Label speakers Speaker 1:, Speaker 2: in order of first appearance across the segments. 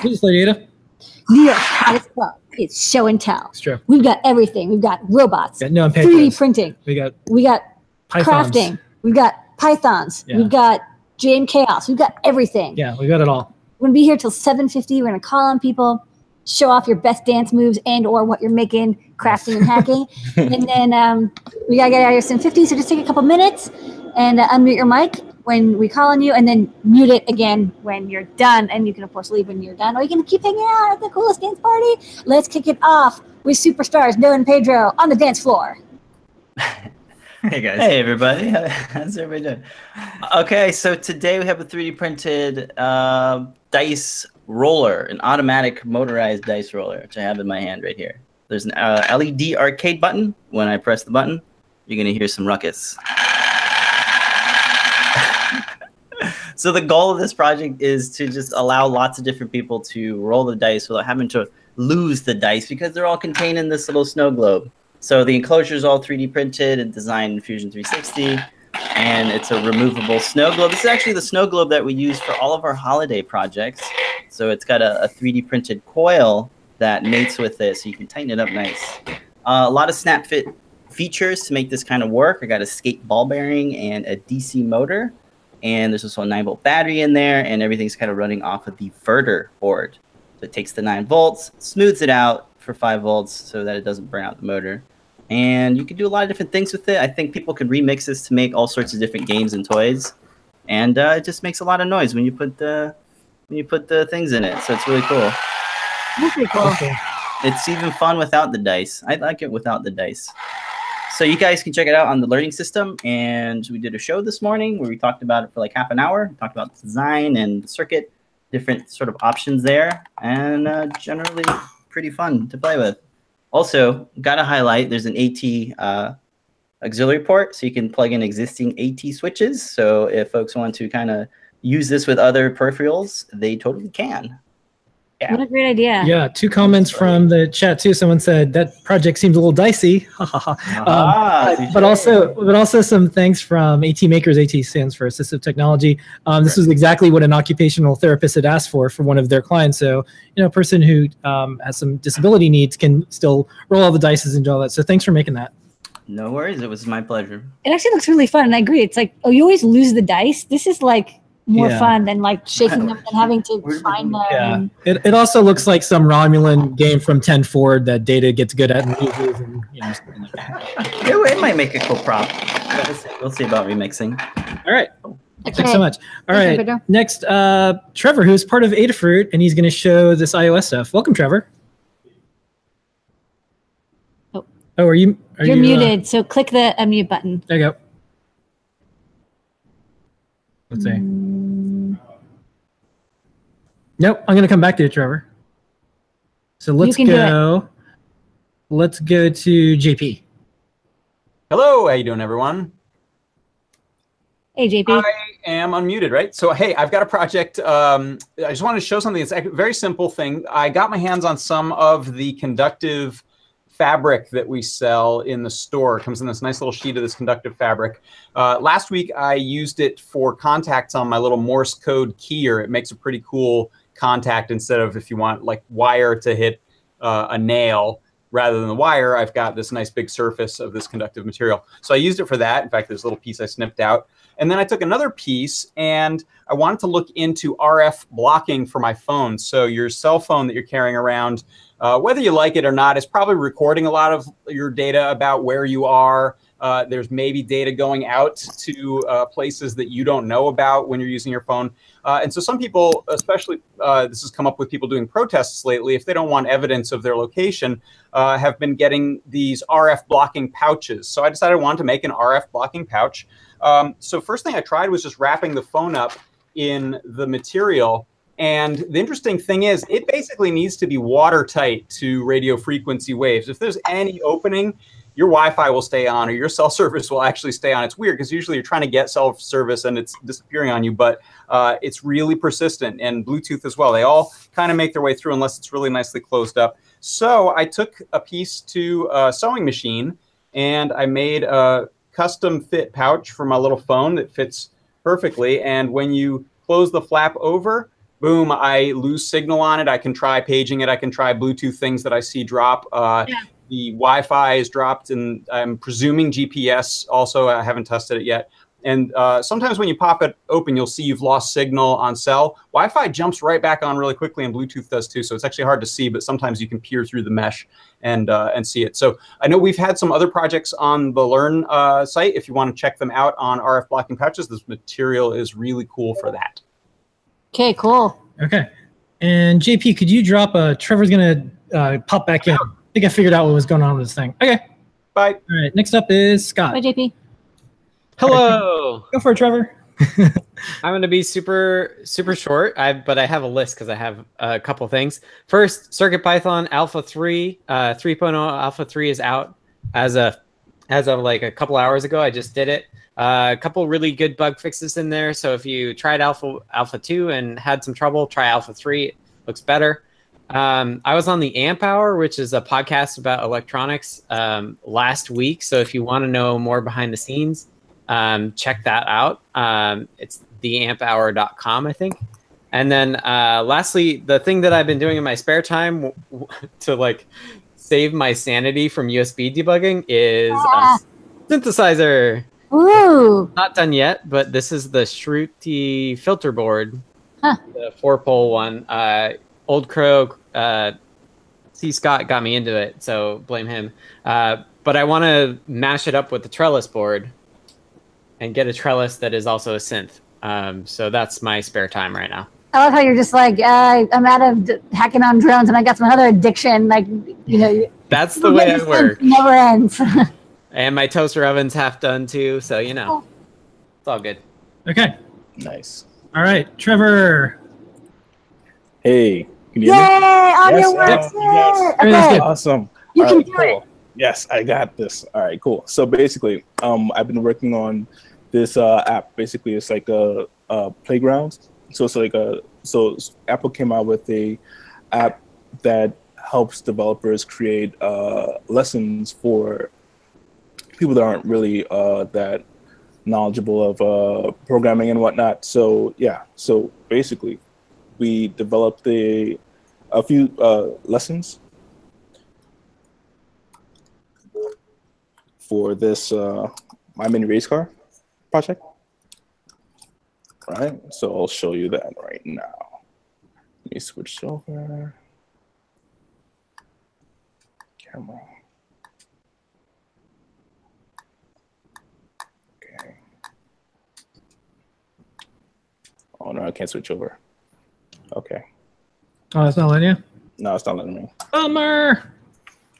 Speaker 1: Please, Lady Ada.
Speaker 2: New club. It's show and tell.
Speaker 1: It's true.
Speaker 2: We've got everything. We've got robots,
Speaker 1: Got no
Speaker 2: 3D
Speaker 1: patrons.
Speaker 2: printing.
Speaker 1: We got
Speaker 2: We got
Speaker 1: pythons.
Speaker 2: crafting. We've got pythons.
Speaker 1: Yeah.
Speaker 2: We've got JM Chaos. We've got everything.
Speaker 1: Yeah, we got it all.
Speaker 2: We're gonna be here till 7:50. We're gonna call on people, show off your best dance moves and or what you're making, crafting and hacking, and then um, we gotta get out of here 7:50. So just take a couple minutes and uh, unmute your mic when we call on you, and then mute it again when you're done. And you can of course leave when you're done, or you can keep hanging out at the coolest dance party. Let's kick it off with superstars Noe and Pedro on the dance floor.
Speaker 3: Hey guys.
Speaker 4: Hey everybody, how's everybody doing? Okay, so today we have a 3D printed uh, dice roller, an automatic motorized dice roller, which I have in my hand right here. There's an uh, LED arcade button. When I press the button, you're gonna hear some ruckus. So the goal of this project is to just allow lots of different people to roll the dice without having to lose the dice because they're all contained in this little snow globe. So the enclosure is all 3D printed and designed in Fusion 360, and it's a removable snow globe. This is actually the snow globe that we use for all of our holiday projects. So it's got a, a 3D printed coil that mates with it, so you can tighten it up nice. Uh, a lot of snap fit features to make this kind of work. I got a skate ball bearing and a DC motor, and there's also a 9 volt battery in there, and everything's kind of running off of the Verter board. So it takes the 9 volts, smooths it out for 5 volts so that it doesn't burn out the motor. And you can do a lot of different things with it. I think people could remix this to make all sorts of different games and toys. And uh, it just makes a lot of noise when you put the when you put the things in it. So it's really cool.
Speaker 2: That's pretty cool.
Speaker 4: It's even fun without the dice. I like it without the dice. So you guys can check it out on the learning system. And we did a show this morning where we talked about it for like half an hour. We talked about design and circuit, different sort of options there, and uh, generally pretty fun to play with. Also, got to highlight there's an AT uh, auxiliary port, so you can plug in existing AT switches. So if folks want to kind of use this with other peripherals, they totally can. Yeah.
Speaker 2: What a great idea.
Speaker 1: Yeah, two comments from the chat too. Someone said that project seems a little dicey.
Speaker 4: Ah,
Speaker 1: Um, but also, but also some thanks from AT Makers. AT stands for Assistive Technology. Um, this was exactly what an occupational therapist had asked for for one of their clients. So, you know, a person who um, has some disability needs can still roll all the dices and do all that. So, thanks for making that.
Speaker 4: No worries. It was my pleasure.
Speaker 2: It actually looks really fun, and I agree. It's like, oh, you always lose the dice. This is like more
Speaker 1: Yeah.
Speaker 2: fun than like shaking them and having to find them.
Speaker 1: Yeah, it, it also looks like some Romulan game from Ten Forward that Data gets good at and and you know. like that.
Speaker 4: It, it might make a cool prop. But We'll see, we'll see about remixing.
Speaker 1: All right. Thanks so much. All
Speaker 2: Thanks,
Speaker 1: right. Next, uh, Trevor, who's part of Adafruit, and he's going to show this iOS stuff. Welcome, Trevor.
Speaker 2: Oh.
Speaker 1: Oh, are you? Are
Speaker 2: You're
Speaker 1: you, uh,
Speaker 2: muted, so click the unmute button.
Speaker 1: there you go. Let's see. Nope. I'm going to come back to you, Trevor. So let's
Speaker 2: can do it.
Speaker 1: go. Let's go to JP.
Speaker 5: Hello, how are you doing, everyone?
Speaker 2: Hey, JP.
Speaker 5: I am unmuted, right? So, hey, I've got a project. Um, I just wanted to show something. It's a very simple thing. I got my hands on some of the conductive fabric that we sell in the store. It comes in this nice little sheet of this conductive fabric. Uh, last week, I used it for contacts on my little Morse code keyer. It makes a pretty cool contact instead of if you want like wire to hit uh, a nail rather than the wire, I've got this nice big surface of this conductive material. So I used it for that. In fact, there's a little piece I snipped out. And then I took another piece and I wanted to look into RF blocking for my phone. So your cell phone that you're carrying around, uh, whether you like it or not, is probably recording a lot of your data about where you are. Uh, there's maybe data going out to uh, places that you don't know about when you're using your phone. Uh, and so some people, especially uh, this has come up with people doing protests lately, if they don't want evidence of their location, uh, have been getting these RF blocking pouches. So I decided I wanted to make an RF blocking pouch. Um, so first thing I tried was just wrapping the phone up in the material. And the interesting thing is, it basically needs to be watertight to radio frequency waves. If there's any opening, your Wi-Fi will stay on, or your cell service will actually stay on. It's weird because usually you're trying to get cell service and it's disappearing on you, but uh, it's really persistent. And Bluetooth as well. They all kind of make their way through unless it's really nicely closed up. So I took a piece to a sewing machine and I made a custom fit pouch for my little phone that fits perfectly. And when you close the flap over, boom, I lose signal on it. I can try paging it. I can try Bluetooth things that I see drop. Uh,
Speaker 2: Yeah.
Speaker 5: The Wi-Fi is dropped, and I'm presuming GPS. Also, I haven't tested it yet. And uh, sometimes when you pop it open, you'll see you've lost signal on cell. Wi-Fi jumps right back on really quickly, and Bluetooth does too. So it's actually hard to see, but sometimes you can peer through the mesh and uh, and see it. So I know we've had some other projects on the Learn uh, site. If you want to check them out on RF blocking pouches, this material is really cool for that.
Speaker 2: Okay, cool.
Speaker 1: Okay. And JP, could you drop a Trevor's gonna uh, pop back in? I think I figured out what was going on with this thing. Okay.
Speaker 5: Bye.
Speaker 1: All right. Next up is Scott.
Speaker 2: Bye, JP.
Speaker 6: Hello.
Speaker 1: Go for it, Trevor.
Speaker 6: I'm going to be super super short. I but I have a list because I have a couple things. First, CircuitPython Alpha 3, uh, 3.0 Alpha 3 is out as a as of like a couple hours ago. I just did it. Uh, a couple really good bug fixes in there. So if you tried Alpha Alpha 2 and had some trouble, try Alpha 3. It looks better. Um, I was on the Amp Hour, which is a podcast about electronics, um, last week. So if you want to know more behind the scenes, um, check that out. Um, it's theamphour.com, I think. And then uh, lastly, the thing that I've been doing in my spare time to like save my sanity from USB debugging is a
Speaker 2: Ah.
Speaker 6: synthesizer.
Speaker 2: Ooh.
Speaker 6: Not done yet, but this is the Shruthi filter board,
Speaker 2: Huh.
Speaker 6: the four pole one. Uh, Old Crow, uh, C. Scott got me into it, so blame him. Uh, but I want to mash it up with the trellis board and get a trellis that is also a synth. Um, so that's my spare time right now.
Speaker 2: I love how you're just like, uh, I'm out of d- hacking on drones and I got some other addiction. Like, you know,
Speaker 6: That's the way I
Speaker 2: this
Speaker 6: work.
Speaker 2: Never ends.
Speaker 6: And my toaster oven's half done too, so you know, it's all good.
Speaker 1: Okay.
Speaker 7: Nice.
Speaker 1: All right, Trevor.
Speaker 7: Hey, can you
Speaker 2: Yay!
Speaker 7: hear me?
Speaker 2: On
Speaker 7: Yes,
Speaker 2: your work.
Speaker 7: yes, yes.
Speaker 2: Okay.
Speaker 7: Awesome.
Speaker 2: You
Speaker 7: All
Speaker 2: can
Speaker 7: right,
Speaker 2: do it.
Speaker 7: Yes, I got this. All right, cool. So basically, um, I've been working on this uh, app. Basically, it's like a, a playground. So it's like a so Apple came out with a app that helps developers create uh, lessons for people that aren't really uh, that knowledgeable of uh, programming and whatnot. So yeah, so basically, we developed a a few uh, lessons for this uh, My Mini Race Car project. Right, so I'll show you that right now. Let me switch over. Camera. Okay. Oh no, I can't switch over. Okay.
Speaker 1: Oh, it's not letting you.
Speaker 7: No, it's not letting me.
Speaker 1: Bummer.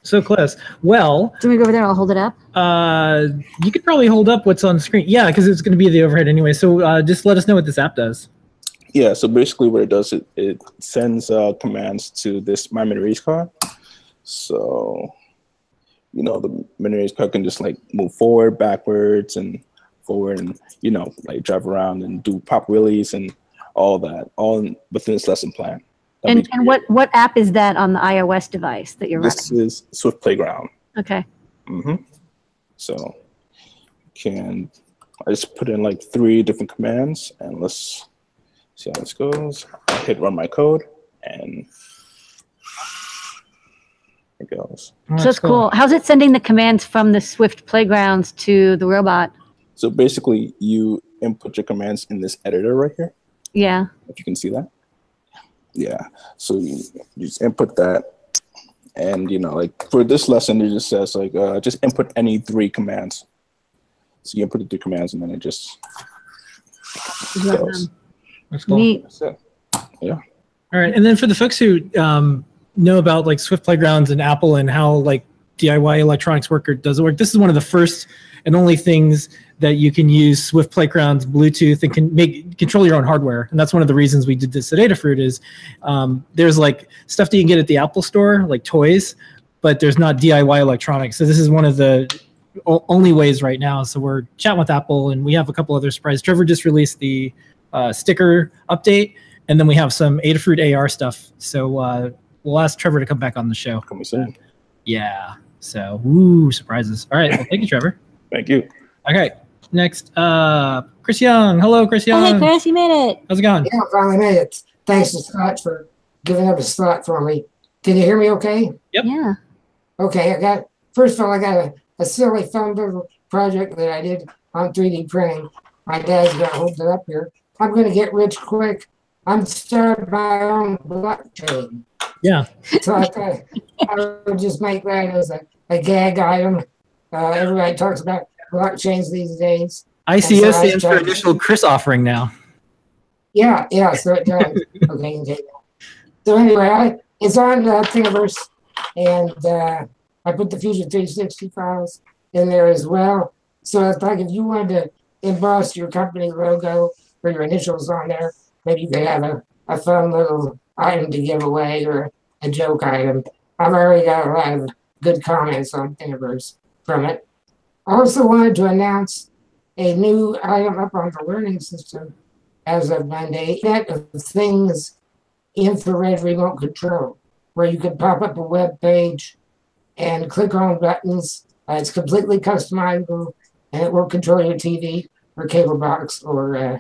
Speaker 1: So close. Well,
Speaker 2: Do we go over there I'll hold it up?
Speaker 1: uh, you could probably hold up what's on the screen. Yeah, because it's going to be the overhead anyway. So uh, just let us know what this app does.
Speaker 7: Yeah, so basically what it does, it, it sends uh, commands to this My Mini Race Car. So, you know, the Mini Race Car can just like move forward, backwards, and forward, and, you know, like drive around and do pop wheelies and all that, all within this lesson plan. That we
Speaker 2: And, and what, what app is that on the iOS device that you're running?
Speaker 7: This is Swift Playground.
Speaker 2: Okay.
Speaker 7: hmm So, can I just put in like three different commands and let's see how this goes. I hit run my code and it goes.
Speaker 1: Oh,
Speaker 2: So that's cool. How's it sending the commands from the Swift playgrounds to the robot?
Speaker 7: So basically, you input your commands in this editor right here.
Speaker 2: Yeah.
Speaker 7: If you can see that. Yeah. So you, you just input that, and you know, like for this lesson, it just says like uh, just input any three commands. So you input the three commands, and then it just goes.
Speaker 1: That's cool.
Speaker 2: Neat.
Speaker 7: That's it.
Speaker 1: All right, and then for the folks who um, know about like Swift Playgrounds and Apple and how like DIY electronics work or does it work, this is one of the first and only things that you can use Swift Playgrounds Bluetooth and can make control your own hardware. And that's one of the reasons we did this at Adafruit is um, there's like stuff that you can get at the Apple Store, like toys, but there's not DIY electronics. So this is one of the o- only ways right now. So we're chatting with Apple, and we have a couple other surprises. Trevor just released the uh, sticker update, and then we have some Adafruit AR stuff. So uh, we'll ask Trevor to come back on the show.
Speaker 7: Coming soon.
Speaker 1: Yeah. So, woo, surprises. All right. Well, thank you, Trevor.
Speaker 7: Thank you.
Speaker 1: Okay. Next, uh, Chris Young. Hello, Chris
Speaker 2: Oh,
Speaker 1: Young.
Speaker 2: hey, Chris, you made it.
Speaker 1: How's it going?
Speaker 8: Yeah, I finally made it. thanks to Scott for giving up his slot for me. Can you hear me okay?
Speaker 1: Yep.
Speaker 2: Yeah.
Speaker 8: Okay, I got, first of all, I got a, a silly fun little project that I did on 3D printing. My dad's gonna hold it up here. I'm gonna get rich quick. I'm starting my own blockchain.
Speaker 1: Yeah.
Speaker 8: So I thought I would just make that as a, a gag item. Uh, everybody talks about blockchains these days.
Speaker 1: ICO
Speaker 8: That's
Speaker 1: stands for initial Chris offering now.
Speaker 8: Yeah, yeah, so it does. okay, you take that. So anyway, I, it's on uh, Thingiverse, and uh, I put the Fusion 360 files in there as well. So it's like if you wanted to emboss your company logo or your initials on there, maybe you could have a, a fun little item to give away or a joke item. I've already got a lot of good comments on Thingiverse from it. I also wanted to announce a new item up on the learning system as of Monday, Net of Things infrared remote control, where you could pop up a web page and click on buttons. Uh, it's completely customizable and it will control your TV or cable box or uh,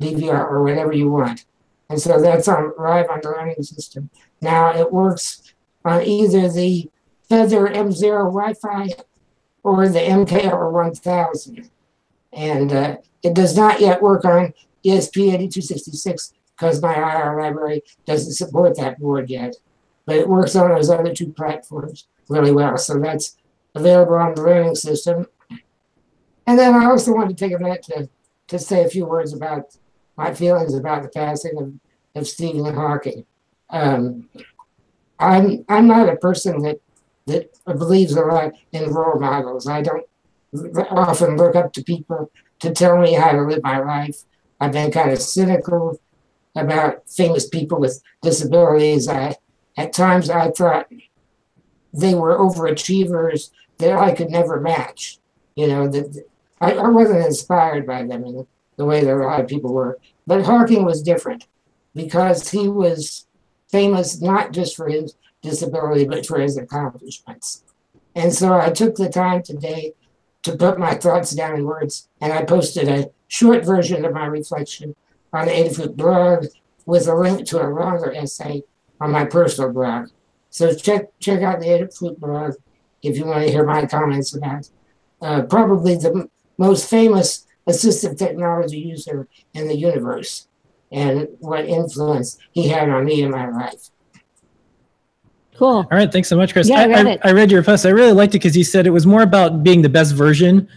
Speaker 8: DVR or whatever you want. And so that's on live on the learning system. Now it works on either the Feather M0 Wi Fi or the MKR 1000. And uh, it does not yet work on E ESP8266 because my IR library doesn't support that board yet. But it works on those other two platforms really well. So that's available on the learning system. And then I also wanted to take a minute to, to say a few words about my feelings about the passing of, of Stephen Hawking. Um, I'm I'm not a person that that believes a lot in role models. I don't often look up to people to tell me how to live my life. I've been kind of cynical about famous people with disabilities. I at times I thought they were overachievers that I could never match. You know, that I, I wasn't inspired by them the way lot of people were. But Hawking was different because he was famous not just for his disability, but for his accomplishments. And so I took the time today to put my thoughts down in words, and I posted a short version of my reflection on the Adafruit blog with a link to a longer essay on my personal blog. So check check out the Adafruit blog if you want to hear my comments about uh, probably the most famous assistive technology user in the universe and what influence he had on me in my life.
Speaker 2: Cool.
Speaker 1: All right, thanks so much, Chris.
Speaker 2: Yeah, I
Speaker 1: I,
Speaker 2: read
Speaker 1: I,
Speaker 2: it.
Speaker 1: I read your post. I really liked it because you said it was more about being the best version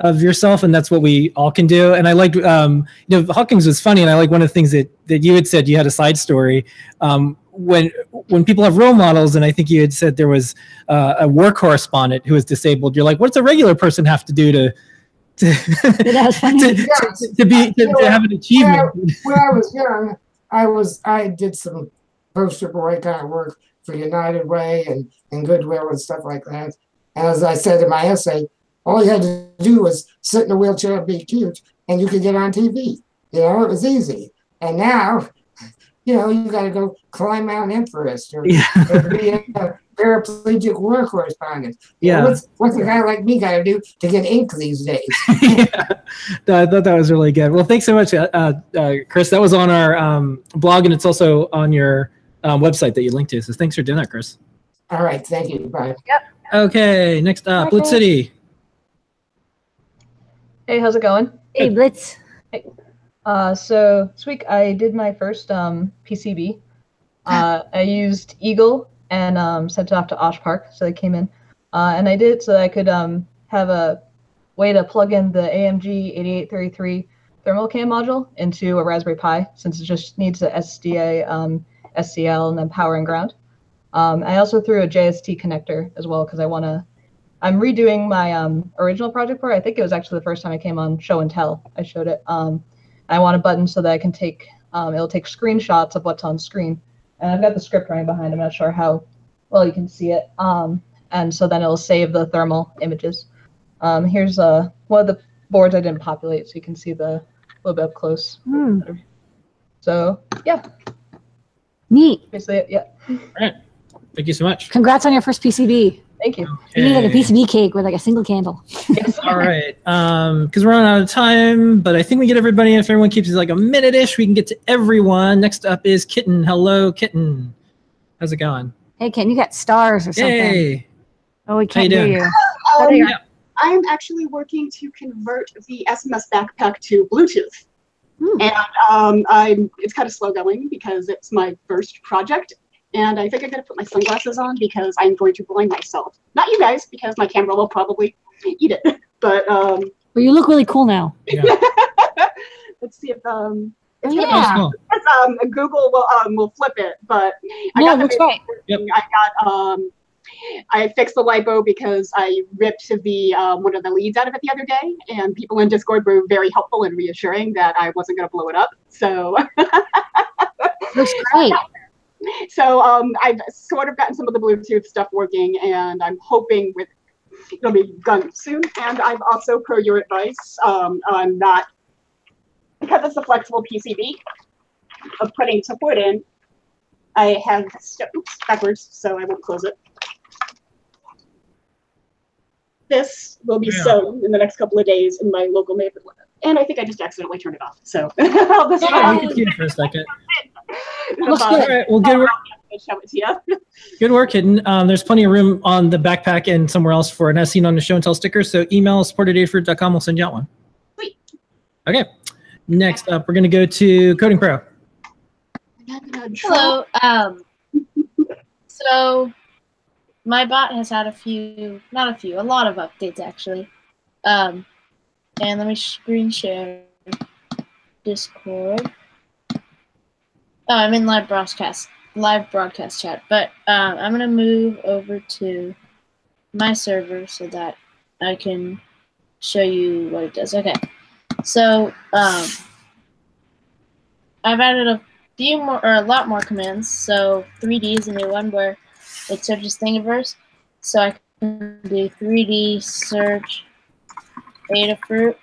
Speaker 1: of yourself, and that's what we all can do. And I liked, um, you know, Hawkins was funny, and I like one of the things that that you had said. You had a side story um, when when people have role models, and I think you had said there was uh, a war correspondent who was disabled. You're like, what's a regular person have to do to to, to, to, to be to, to have an achievement?
Speaker 8: when I was young, I was I did some poster boy kind of work for United Way and, and Goodwill and stuff like that. And as I said in my essay, all you had to do was sit in a wheelchair and be cute, and you could get on TV. You know, it was easy. And now, you know, you got to go climb Mount Everest or,
Speaker 1: Yeah.
Speaker 8: or be a paraplegic war correspondent. You know,
Speaker 1: Yeah.
Speaker 8: what's what's a guy like me got to do to get ink these days?
Speaker 1: yeah, No, I thought that was really good. Well, thanks so much, uh, uh, Chris. That was on our um, blog, and it's also on your um, website that you linked to. So thanks for doing that, Chris.
Speaker 8: All right, thank you. Bye.
Speaker 1: Okay, next up, Blitz City.
Speaker 9: Hey, how's it going?
Speaker 2: Hey, Blitz.
Speaker 9: Uh, so this week I did my first um, PCB. Uh, I used Eagle and um, sent it off to Osh Park, so they came in. Uh, and I did it so that I could um, have a way to plug in the AMG 8833 thermal cam module into a Raspberry Pi, since it just needs a SDA, um, SCL, and then power and ground. Um, I also threw a JST connector as well because I want to. I'm redoing my um, original project it. I think it was actually the first time I came on Show and Tell. I showed it. Um, I want a button so that I can take. It'll take screenshots of what's on screen, and I've got the script running behind. I'm not sure how well you can see it. Um, and so then it'll save the thermal images. Um, here's uh, one of the boards I didn't populate, so you can see the a little bit up close.
Speaker 2: Hmm,
Speaker 9: So yeah,
Speaker 2: neat.
Speaker 9: basically it. Yeah.
Speaker 1: Thank you so much.
Speaker 2: Congrats on your first PCB.
Speaker 9: Thank you.
Speaker 2: You need like a
Speaker 1: piece of
Speaker 2: PCB cake with like a single candle.
Speaker 1: All right. Um, because we're running out of time, but I think we get everybody. If everyone keeps it like a minute ish, we can get to everyone. Next up is Kitten. Hello, Kitten. How's it going?
Speaker 2: Hey, Ken, you got stars or something.
Speaker 1: Yay.
Speaker 2: Oh, we
Speaker 1: How you
Speaker 2: can't hear
Speaker 1: doing?
Speaker 2: you.
Speaker 10: Um,
Speaker 2: there you
Speaker 1: Yeah.
Speaker 10: I'm actually working to convert the SMS backpack to Bluetooth.
Speaker 2: Hmm.
Speaker 10: And um, I'm it's kind of slow going because it's my first project. And I think I gotta put my sunglasses on because I'm going to blind myself. Not you guys, because my camera will probably eat it. But um,
Speaker 2: Well, you look really cool now.
Speaker 10: let's see if um,
Speaker 2: Yeah.
Speaker 1: That's cool.
Speaker 10: if, um Google will um will flip it. But I
Speaker 2: No,
Speaker 10: got the
Speaker 2: looks right.
Speaker 1: Yep.
Speaker 10: I got um I fixed the lipo because I ripped the um, one of the leads out of it the other day, and people in Discord were very helpful and reassuring that I wasn't going to blow it up. So,
Speaker 2: Looks great.
Speaker 10: So um, I've sort of gotten some of the Bluetooth stuff working, and I'm hoping with it'll be done soon. And I've also, per your advice, um, I'm not because it's a flexible PCB of putting support in. I have st- oops backwards, so I won't close it. This will be
Speaker 1: Yeah.
Speaker 10: sewn in the next couple of days in my local neighborhood. And I think I just accidentally turned it off. So I'll just
Speaker 1: Yeah, we can see it for a second.
Speaker 2: Looks good.
Speaker 1: right. Well, good work.
Speaker 10: show it to you.
Speaker 1: Good work, Hidden. Um, there's plenty of room on the backpack and somewhere else for an as seen on the show and tell sticker. So email support@adafruit.com. We'll send you out one.
Speaker 10: Sweet.
Speaker 1: Okay. Next up, we're going to go to Coding Pro.
Speaker 11: Hello. Um, so my bot has had a few, not a few, a lot of updates actually. Um, and let me screen share Discord. Oh, I'm in live broadcast, live broadcast chat. But um, I'm gonna move over to my server so that I can show you what it does. Okay. So um, I've added a few more or a lot more commands. So 3D is a new one where it searches Thingiverse. So I can do 3D search Adafruit,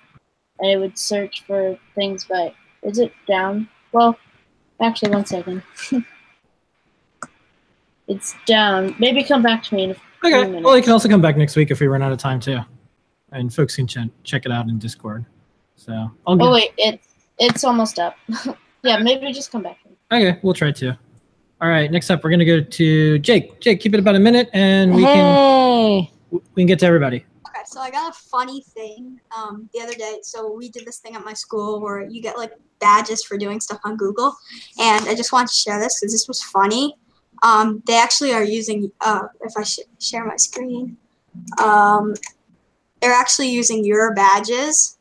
Speaker 11: and it would search for things by. Is it down? Well, actually, one second. it's down. Maybe come back to me in a few
Speaker 1: Okay.
Speaker 11: minutes.
Speaker 1: Well, you can also come back next week if we run out of time too, and folks can ch- check it out in Discord. So I'll
Speaker 11: Oh wait, it's it's almost up. yeah, maybe just come back.
Speaker 1: okay, we'll try to. All right. Next up, we're gonna go to Jake. Jake, keep it about a minute, and we can we can get to everybody.
Speaker 12: Okay, so I got a funny thing um, the other day. So we did this thing at my school where you get like badges for doing stuff on Google, and I just wanted to share this because this was funny. Um, they actually are using. Uh, if I sh- share my screen, um, they're actually using your badges,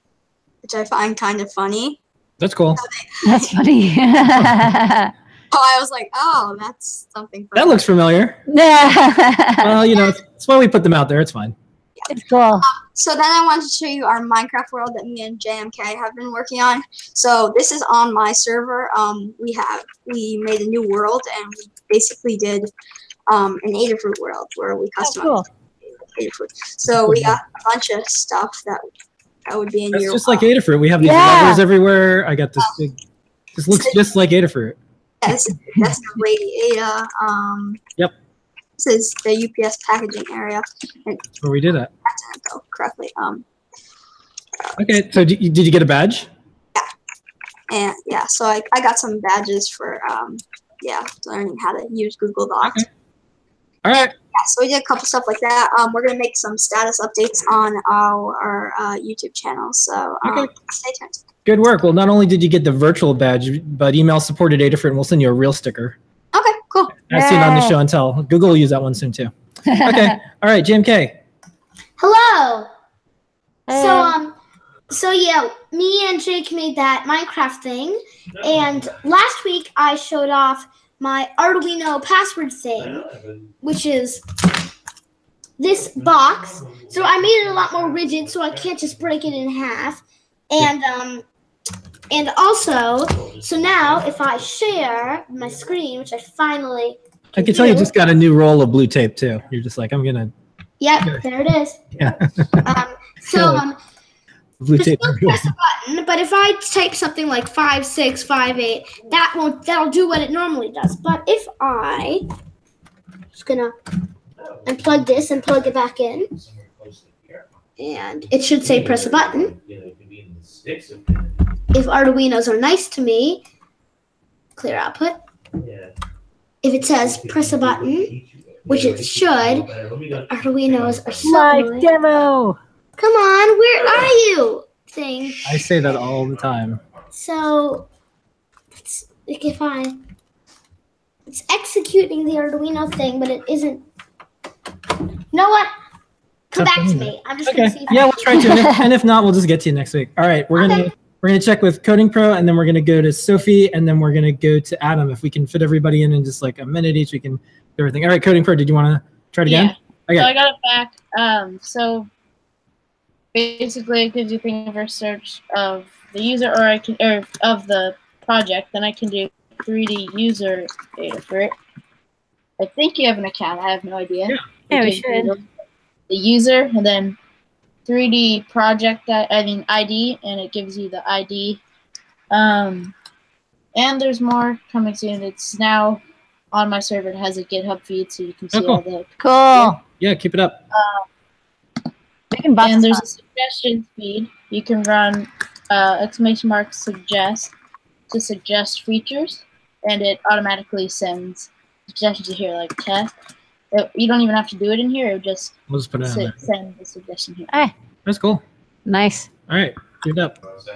Speaker 12: which I find kind of funny.
Speaker 1: That's cool.
Speaker 2: That's funny.
Speaker 12: Oh, I was like, oh, that's something. For
Speaker 1: That looks familiar. Yeah. well, you know, that's why we put them out there. It's fine.
Speaker 2: It's cool.
Speaker 12: So then I wanted to show you our Minecraft world that me and JMK have been working on. So this is on my server. Um, we have we made a new world and we basically did um, an Adafruit world where we
Speaker 2: Oh,
Speaker 12: customized
Speaker 2: cool.
Speaker 12: Adafruit. So we got a bunch of stuff that that would be in
Speaker 1: That's
Speaker 12: your It's
Speaker 1: just like Adafruit. We have these
Speaker 2: Yeah.
Speaker 1: levers everywhere. I got this big. This looks just like Adafruit.
Speaker 12: Yeah, this that's the radiata. Um,
Speaker 1: Yep.
Speaker 12: This is the UPS packaging area. And
Speaker 1: where we did it.
Speaker 12: that didn't go correctly. Um,
Speaker 1: Okay. So did you, did you get a badge? Yeah.
Speaker 12: and yeah, so I, I got some badges for um, yeah, learning how to use Google Docs.
Speaker 1: All right.
Speaker 12: Yeah, so we did a couple stuff like that. Um, we're gonna make some status updates on our, our uh, YouTube channel. So um,
Speaker 1: Okay.
Speaker 12: stay tuned.
Speaker 1: Good work. Well, not only did you get the virtual badge, but email support at Adafruit, and we'll send you a real sticker.
Speaker 12: Okay, cool.
Speaker 1: As seen on the show and tell. Google will use that one soon too. Okay. All right, JMK.
Speaker 13: Hello.
Speaker 2: Hey.
Speaker 13: So um, so yeah, me and Jake made that Minecraft thing, and last week I showed off my Arduino password thing, which is this box. So I made it a lot more rigid, so I can't just break it in half, and um. And also, so now if I share my screen, which I finally
Speaker 1: I can tell you just got a new roll of blue tape too. You're just like, I'm gonna
Speaker 13: Yep, there it is.
Speaker 1: yeah.
Speaker 13: Um, so um,
Speaker 1: blue tape.
Speaker 13: press a button. But if I type something like five six five eight, that won't that'll do what it normally does. But if I just gonna and plug this and plug it back in. And it should say press a button. If Arduinos are nice to me, clear output. Yeah. If it says press a button, which it should, Arduinos are so
Speaker 2: Live
Speaker 13: annoying.
Speaker 2: demo.
Speaker 13: Come on, where are you? Thing.
Speaker 1: I say that all the time.
Speaker 13: So, it's like if I, it's executing the Arduino thing, but it isn't. You know what? Come back to me. I'm just
Speaker 1: Okay.
Speaker 13: gonna see. If
Speaker 1: Yeah,
Speaker 13: I-
Speaker 1: we'll try to. And if, and if not, we'll just get to you next week. All right, we're gonna we're gonna check with Coding Pro, and then we're gonna go to Sophie, and then we're gonna go to Adam. If we can fit everybody in in just like a minute each, we can do everything. All right, Coding Pro, did you want to try it again? Yeah. Okay.
Speaker 11: So I got it back. Um, so basically, it gives you thingiverse search of the user, or I can, or of the project. Then I can do 3D user data for it. I think you have an account. I have no idea.
Speaker 2: Yeah, we should.
Speaker 11: The user, and then 3D project that I mean ID, and it gives you the ID. Um, and there's more coming soon. It's now on my server. It has a GitHub feed, so you can see
Speaker 1: Oh, cool.
Speaker 11: all the
Speaker 2: Cool.
Speaker 1: Yeah, keep it up.
Speaker 2: Making bots
Speaker 11: and there's
Speaker 2: fun.
Speaker 11: a suggestion feed. You can run uh, exclamation mark suggest to suggest features, and it automatically sends suggestions to here like test. It- you don't even have to do it in here. It would just
Speaker 1: We'll just put it on
Speaker 11: se-
Speaker 1: there.
Speaker 11: send the suggestion here.
Speaker 2: Hey,
Speaker 1: That's cool.
Speaker 2: nice.
Speaker 1: All right, keep it up.
Speaker 13: That's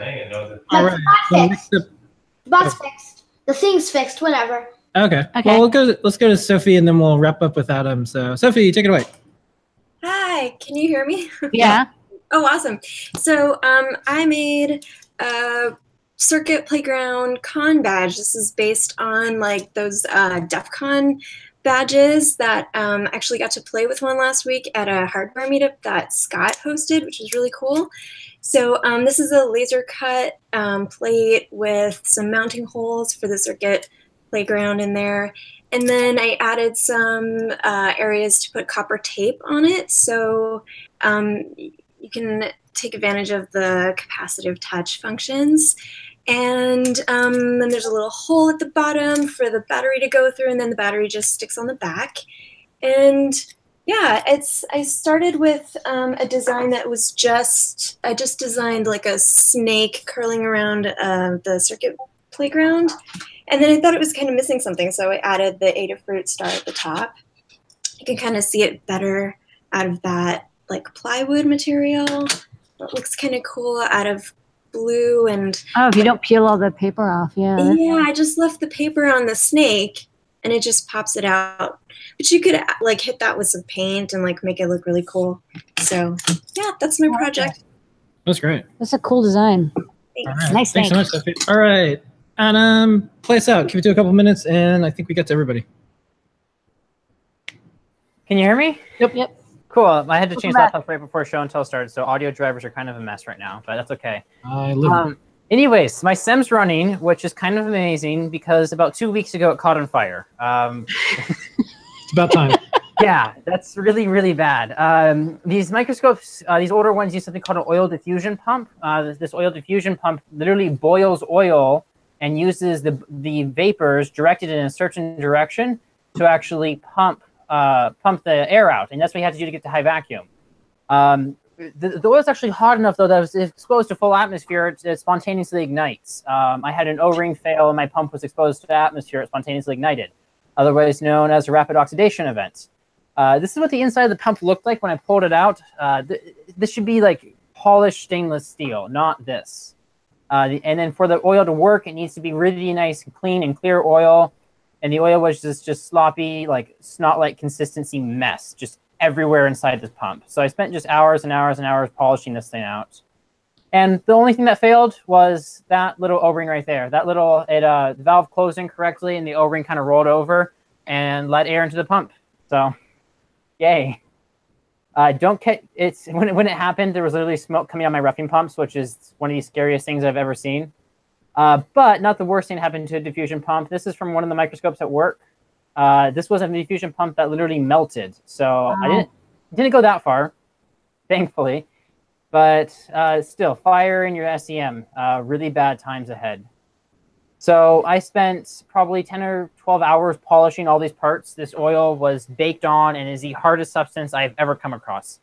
Speaker 1: All right. So
Speaker 13: not fixed.
Speaker 1: up-
Speaker 13: Bot's fixed. The thing's fixed. Whatever.
Speaker 1: Okay.
Speaker 2: Okay.
Speaker 1: Well, we'll go. Let's go to Sophie, and then we'll wrap up with Adam. So, Sophie, take it away.
Speaker 14: Hi, can you hear me?
Speaker 2: Yeah.
Speaker 14: oh, awesome. So, um, I made a Circuit Playground Con badge. This is based on like those uh, DEF CON badges that um, actually got to play with one last week at a hardware meetup that Scott hosted, which was really cool. So um, this is a laser cut um, plate with some mounting holes for the circuit playground in there. And then I added some uh, areas to put copper tape on it. So um, you can take advantage of the capacitive touch functions. And um, then there's a little hole at the bottom for the battery to go through, and then the battery just sticks on the back. And yeah, it's I started with um, a design that was just I just designed like a snake curling around uh, the circuit playground, and then I thought it was kind of missing something, so I added the Adafruit star at the top. You can kind of see it better out of that like plywood material. It looks kind of cool out of blue and
Speaker 2: Oh, if you don't peel all the paper off, yeah.
Speaker 14: yeah, I just left the paper on the snake and it just pops it out. But you could like hit that with some paint and like make it look really cool. So yeah, that's my project.
Speaker 1: That's great.
Speaker 2: That's a cool design.
Speaker 1: All right.
Speaker 2: Nice,
Speaker 1: Thanks so much,
Speaker 2: thanks.
Speaker 1: Sophie. All right, Adam, play us out. Keep it to a couple minutes, and I think we got to everybody.
Speaker 15: Can you hear me?
Speaker 1: Yep.
Speaker 2: Yep.
Speaker 15: Cool. I had to
Speaker 2: Welcome
Speaker 15: change
Speaker 2: back.
Speaker 15: laptops right before show and tell started, so audio drivers are kind of a mess right now, but that's okay.
Speaker 1: I live.
Speaker 15: Um, anyways, my SEM's running, which is kind of amazing because about two weeks ago it caught on fire. Um,
Speaker 1: it's about time.
Speaker 15: yeah, that's really, really bad. Um, these microscopes, uh, these older ones use something called an oil diffusion pump. Uh, this, this oil diffusion pump literally boils oil and uses the, the vapors directed in a certain direction to actually pump uh, pump the air out, and that's what you have to do to get to high vacuum. Um, the, the oil is actually hot enough though that if it's exposed to full atmosphere, it, it spontaneously ignites. Um, I had an O-ring fail, and my pump was exposed to atmosphere; it spontaneously ignited, otherwise known as a rapid oxidation event. Uh, this is what the inside of the pump looked like when I pulled it out. Uh, th- this should be like polished stainless steel, not this. Uh, and then for the oil to work, it needs to be really nice, and clean, and clear oil. And the oil was just just sloppy, like snot-like consistency mess, just everywhere inside this pump. So I spent just hours and hours and hours polishing this thing out. And the only thing that failed was that little O-ring right there. That little it uh, the valve closed incorrectly, and the O-ring kind of rolled over and let air into the pump. So, yay. Uh, don't get it's when it, when it happened. There was literally smoke coming out my roughing pumps, which is one of the scariest things I've ever seen. Uh, but not the worst thing happened to a diffusion pump. This is from one of the microscopes at work. Uh, this was a diffusion pump that literally melted. So I didn't didn't go that far, thankfully. But uh, still, fire in your SEM. Uh, really bad times ahead. So I spent probably 10 or 12 hours polishing all these parts. This oil was baked on and is the hardest substance I've ever come across.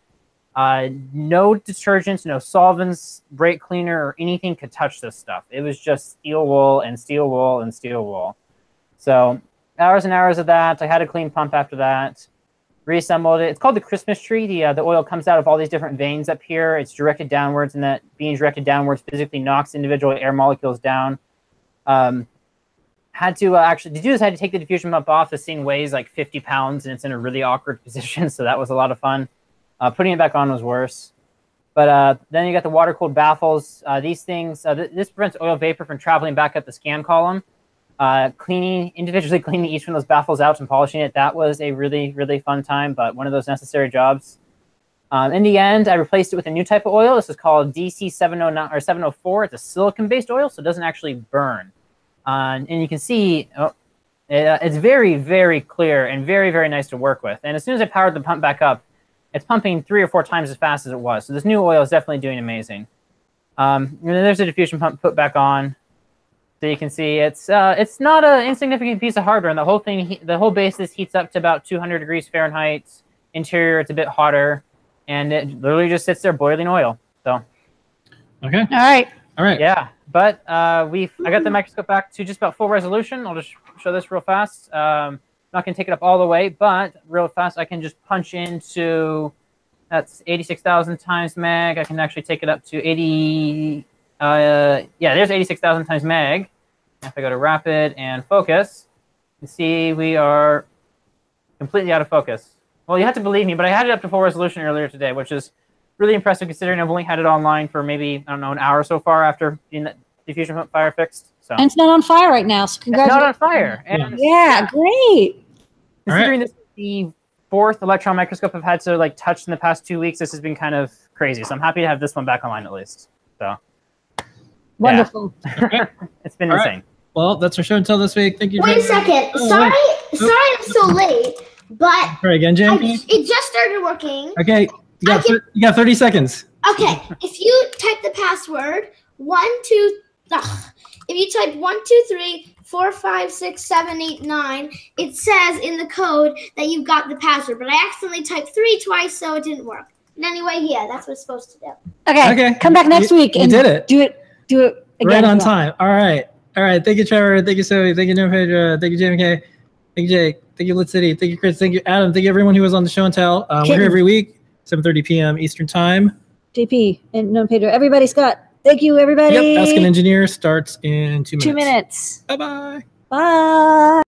Speaker 15: Uh, no detergents, no solvents, brake cleaner, or anything could touch this stuff. It was just steel wool and steel wool and steel wool. So hours and hours of that. I had a clean pump after that. Reassembled it. It's called the Christmas tree. The uh, the oil comes out of all these different veins up here. It's directed downwards, and that being directed downwards physically knocks individual air molecules down. Um, had to uh, actually to do this. I had to take the diffusion pump off. This thing weighs like 50 pounds, and it's in a really awkward position. So that was a lot of fun. Uh, putting it back on was worse. But uh, then you got the water cooled baffles. Uh, these things, uh, th- this prevents oil vapor from traveling back up the scan column. Uh, cleaning, individually cleaning each one of those baffles out and polishing it, that was a really, really fun time, but one of those necessary jobs. Um, in the end, I replaced it with a new type of oil. This is called DC 709 or 704. It's a silicon-based oil, so it doesn't actually burn. Uh, and you can see oh, it, it's very, very clear and very, very nice to work with. And as soon as I powered the pump back up, it's pumping three or four times as fast as it was. So this new oil is definitely doing amazing. Um, and then there's a diffusion pump put back on. So you can see it's uh, it's not an insignificant piece of hardware. And the whole thing, the whole basis heats up to about 200 degrees Fahrenheit. Interior, it's a bit hotter, and it literally just sits there boiling oil. So
Speaker 1: Okay.
Speaker 2: All right.
Speaker 1: All right.
Speaker 15: yeah, but uh, we I got the microscope back to just about full resolution. I'll just show this real fast. Um, not gonna take it up all the way, but real fast I can just punch into that's 86,000 times mag. I can actually take it up to 80. Uh, yeah, there's 86,000 times mag. If I go to rapid and focus, you see we are completely out of focus. Well, you have to believe me, but I had it up to full resolution earlier today, which is really impressive considering I've only had it online for maybe I don't know an hour so far after getting that diffusion fire fixed. So
Speaker 2: And it's not on fire right now. So congratulations.
Speaker 15: it's not on fire. And
Speaker 2: Yeah, great.
Speaker 15: Considering this is the fourth electron microscope I've had to like touch in the past two weeks, this has been kind of crazy. So I'm happy to have this one back online at least. So
Speaker 2: Wonderful.
Speaker 15: it's been
Speaker 1: All right.
Speaker 15: insane.
Speaker 1: Well, that's our show and tell this week. Thank you.
Speaker 13: Wait a second.
Speaker 1: Oh,
Speaker 13: Sorry,
Speaker 1: wait.
Speaker 13: sorry I'm so late, but
Speaker 1: Try again,
Speaker 13: I,
Speaker 1: Jamie.
Speaker 13: it just started working.
Speaker 1: Okay. You got, thir- you got 30 seconds.
Speaker 13: Okay, if you type the password one two, ugh, if you type one two three four five six seven eight nine, it says in the code that you've got the password. But I accidentally typed three twice, so it didn't work. But anyway, yeah, that's what it's supposed to do.
Speaker 2: Okay.
Speaker 1: Okay.
Speaker 2: Come back next
Speaker 1: You-
Speaker 2: week
Speaker 1: you
Speaker 2: and
Speaker 1: did it.
Speaker 2: do it. Do it again.
Speaker 1: right on
Speaker 2: well.
Speaker 1: time. All right. All right. Thank you, Trevor. Thank you, Zoe. Thank you, No Pedro. Thank you, JMK. Thank you, Jake. Thank you, Lit City. Thank you, Chris. Thank you, Adam. Thank you, everyone who was on the show and tell. Uh, we're here every week, 7.30 p.m. Eastern Time.
Speaker 2: JP and no Pedro. Everybody, Scott. Thank you, everybody.
Speaker 1: Yep. Ask an Engineer starts in two minutes.
Speaker 2: Two minutes.
Speaker 1: Bye-bye.
Speaker 2: Bye.